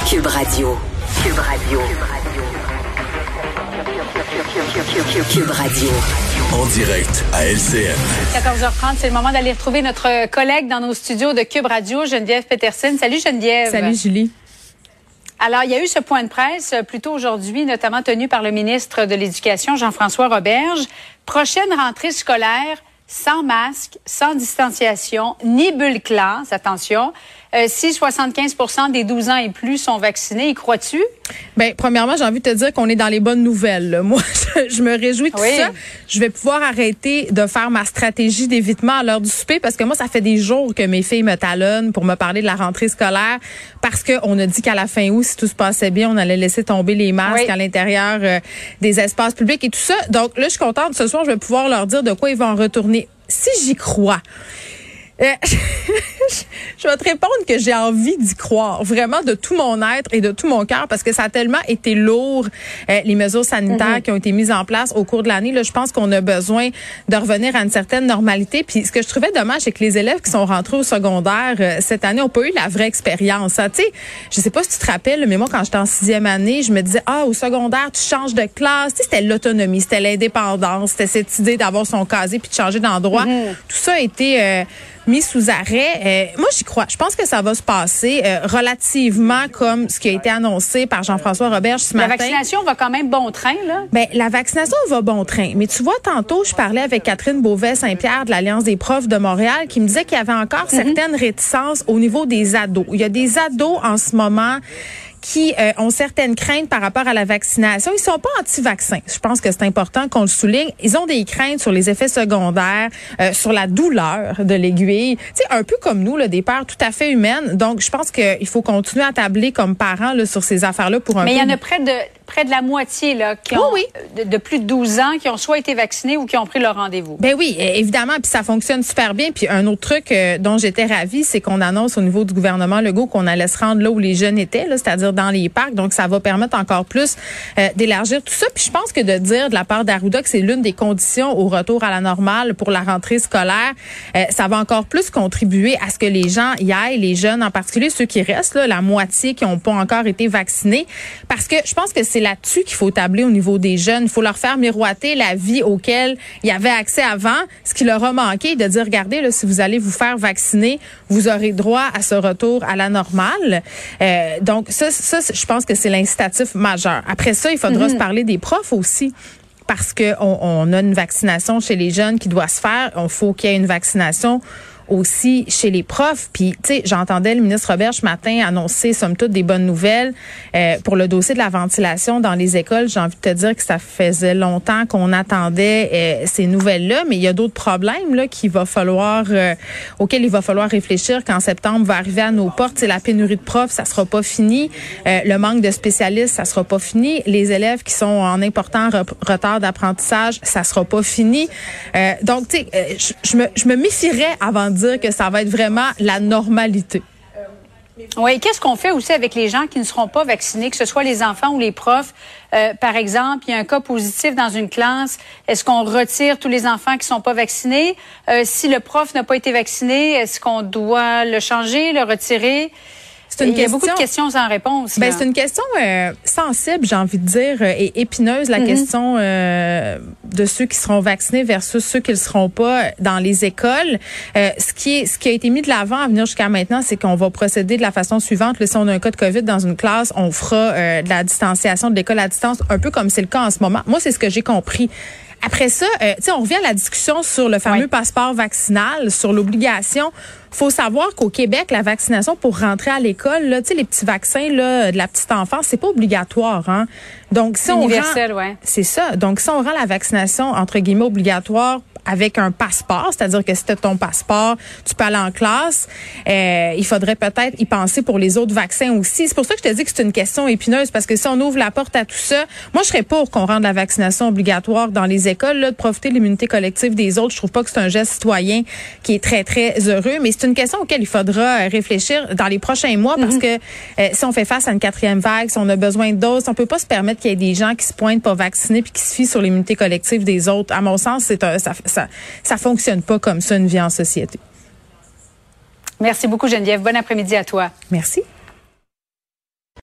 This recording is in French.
Cube Radio. Cube Radio. Cube Radio. En direct à LCN. 14h30, c'est le moment d'aller retrouver notre collègue dans nos studios de Cube Radio, Geneviève Peterson. Salut Geneviève. Salut Julie. Alors, il y a eu ce point de presse euh, plus tôt aujourd'hui, notamment tenu par le ministre de l'Éducation, Jean-François Roberge. Prochaine rentrée scolaire sans masque, sans distanciation, ni bulle classe, attention. Euh, si 75% des 12 ans et plus sont vaccinés, y crois-tu? Ben, premièrement, j'ai envie de te dire qu'on est dans les bonnes nouvelles. Moi, je, me réjouis de tout ça. Je vais pouvoir arrêter de faire ma stratégie d'évitement à l'heure du souper parce que moi, ça fait des jours que mes filles me talonnent pour me parler de la rentrée scolaire parce qu'on a dit qu'à la fin août, si tout se passait bien, on allait laisser tomber les masques à l'intérieur euh, des espaces publics et tout ça. Donc là, je suis contente. Ce soir, je vais pouvoir leur dire de quoi ils vont retourner. Si j'y crois. Euh, je vais te répondre que j'ai envie d'y croire, vraiment de tout mon être et de tout mon cœur, parce que ça a tellement été lourd, euh, les mesures sanitaires mhm. qui ont été mises en place au cours de l'année. Là, je pense qu'on a besoin de revenir à une certaine normalité. Puis ce que je trouvais dommage, c'est que les élèves qui sont rentrés au secondaire euh, cette année n'ont pas eu la vraie expérience. Hein. Tu sais, je sais pas si tu te rappelles, mais moi, quand j'étais en sixième année, je me disais, ah, au secondaire, tu changes de classe. Tu sais, c'était l'autonomie, c'était l'indépendance, c'était cette idée d'avoir son casier puis de changer d'endroit. Mhm. Tout ça a été euh, mis sous arrêt. Euh, moi, j'y crois. Je pense que ça va se passer euh, relativement comme ce qui a été annoncé par Jean-François Roberge ce matin. La vaccination va quand même bon train, là? Ben, la vaccination va bon train. Mais tu vois, tantôt, je parlais avec Catherine Beauvais-Saint-Pierre de l'Alliance des profs de Montréal qui me disait qu'il y avait encore mhm. certaines réticences au niveau des ados. Il y a des ados en ce moment qui euh, ont certaines craintes par rapport à la vaccination. Ils sont pas anti-vaccins. Je pense que c'est important qu'on le souligne. Ils ont des craintes sur les effets secondaires, euh, sur la douleur de l'aiguille. Tu sais, un peu comme nous, des peurs tout à fait humaines. Donc, je pense qu'il faut continuer à tabler comme parents là, sur ces affaires-là pour un Mais il y en a près de près de la moitié là, qui ont De, plus de 12 ans qui ont soit été vaccinés ou qui ont pris leur rendez-vous. Ben oui, évidemment, puis ça fonctionne super bien. Puis un autre truc euh, dont j'étais ravie, c'est qu'on annonce au niveau du gouvernement Legault qu'on allait se rendre là où les jeunes étaient, c'est-à-dire dans les parcs. Donc ça va permettre encore plus euh, d'élargir tout ça. Puis je pense que de dire de la part d'Arruda que c'est l'une des conditions au retour à la normale pour la rentrée scolaire, euh, ça va encore plus contribuer à ce que les gens y aillent, les jeunes en particulier, ceux qui restent, là, la moitié qui n'ont pas encore été vaccinés, parce que je pense que c'est là-dessus qu'il faut tabler au niveau des jeunes. Il faut leur faire miroiter la vie auquel il y avait accès avant, ce qui leur a manqué, de dire, regardez, là, si vous allez vous faire vacciner, vous aurez droit à ce retour à la normale. Euh, donc, ça, ça je pense que c'est l'incitatif majeur. Après ça, il faudra se mhm. parler des profs aussi parce qu'on on a une vaccination chez les jeunes qui doit se faire. Il faut qu'il y ait une vaccination aussi chez les profs. Puis, tu sais, j'entendais le ministre Robert ce matin annoncer, somme toute, des bonnes nouvelles euh, pour le dossier de la ventilation dans les écoles. J'ai envie de te dire que ça faisait longtemps qu'on attendait euh, ces nouvelles-là, mais il y a d'autres problèmes là qu'il va falloir, euh, auxquels il va falloir réfléchir quand septembre va arriver à nos portes. C'est la pénurie de profs, ça sera pas fini. le manque de spécialistes, ça sera pas fini. Les élèves qui sont en important retard d'apprentissage, ça sera pas fini. donc, tu sais, je me, je me méfierais avant dire que ça va être vraiment la normalité. Oui, qu'est-ce qu'on fait aussi avec les gens qui ne seront pas vaccinés, que ce soit les enfants ou les profs? Euh, par exemple, il y a un cas positif dans une classe. Est-ce qu'on retire tous les enfants qui ne sont pas vaccinés? Euh, si le prof n'a pas été vacciné, est-ce qu'on doit le changer, le retirer? C'est une Il y a beaucoup de questions sans réponse. Ben, c'est une question euh, sensible, j'ai envie de dire, euh, et épineuse, la mm-hmm. question euh, de ceux qui seront vaccinés versus ceux qui ne seront pas dans les écoles. ce qui est, ce qui a été mis de l'avant à venir jusqu'à maintenant, c'est qu'on va procéder de la façon suivante. si on a un cas de COVID dans une classe, on fera de la distanciation de l'école à distance, un peu comme c'est le cas en ce moment. Moi, c'est ce que j'ai compris. Après ça, euh, on revient à la discussion sur le fameux passeport vaccinal, sur l'obligation. faut savoir qu'au Québec, la vaccination pour rentrer à l'école, là, les petits vaccins là, de la petite enfance, c'est pas obligatoire. Hein? Donc, si on rend, ouais. C'est ça. Donc, si on rend la vaccination, entre guillemets, obligatoire avec un passeport, c'est-à-dire que si tu ton passeport, tu peux aller en classe. Euh, il faudrait peut-être y penser pour les autres vaccins aussi. C'est pour ça que je te dis que c'est une question épineuse parce que si on ouvre la porte à tout ça, moi je serais pour qu'on rende la vaccination obligatoire dans les écoles, là, de profiter de l'immunité collective des autres. Je trouve pas que c'est un geste citoyen qui est très très heureux, mais c'est une question auquel il faudra réfléchir dans les prochains mois parce mhm. que euh, si on fait face à une quatrième vague, si on a besoin de doses, on peut pas se permettre qu'il y ait des gens qui se pointent pas vaccinés puis qui se fient sur l'immunité collective des autres. À mon sens, c'est un, ça, ça, ça fonctionne pas comme ça une vie en société. Merci beaucoup Geneviève. Bon après-midi à toi. Merci.